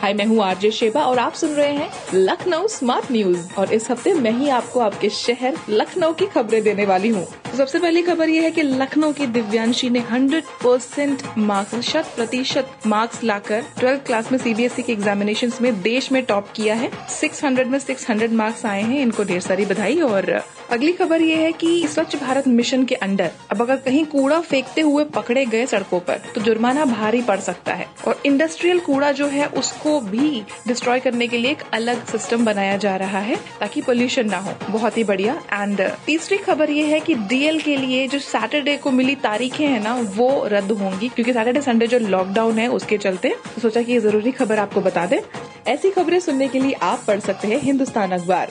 हाय, मैं हूँ RJ Sheba और आप सुन रहे हैं लखनऊ स्मार्ट न्यूज़। और इस हफ़्ते मैं ही आपको आपके शहर लखनऊ की खबरें देने वाली हूँ। तो सबसे पहली खबर ये है कि लखनऊ की दिव्यांशी ने 100 परसेंट मार्क्स, शत प्रतिशत मार्क्स लाकर 12th क्लास में सीबीएसई के एग्जामिनेशन में देश में टॉप किया है। 600 में 600 मार्क्स आए हैं, इनको ढेर सारी बधाई। और अगली खबर ये है कि स्वच्छ भारत मिशन के अंडर, अब अगर कहीं कूड़ा फेंकते हुए पकड़े गए सड़कों पर तो जुर्माना भारी पड़ सकता है। और इंडस्ट्रियल कूड़ा जो है, उसको भी डिस्ट्रॉय करने के लिए एक अलग सिस्टम बनाया जा रहा है, ताकि पोल्यूशन ना हो। बहुत ही बढ़िया। एंड तीसरी खबर ये है कि डीएल के लिए जो सैटरडे को मिली तारीखें है ना, वो रद्द होंगी, क्योंकि सैटरडे संडे जो लॉकडाउन है, उसके चलते तो सोचा कि ये ज़रूरी खबर आपको बता दे। ऐसी खबरें सुनने के लिए आप पढ़ सकते हैं हिंदुस्तान अखबार।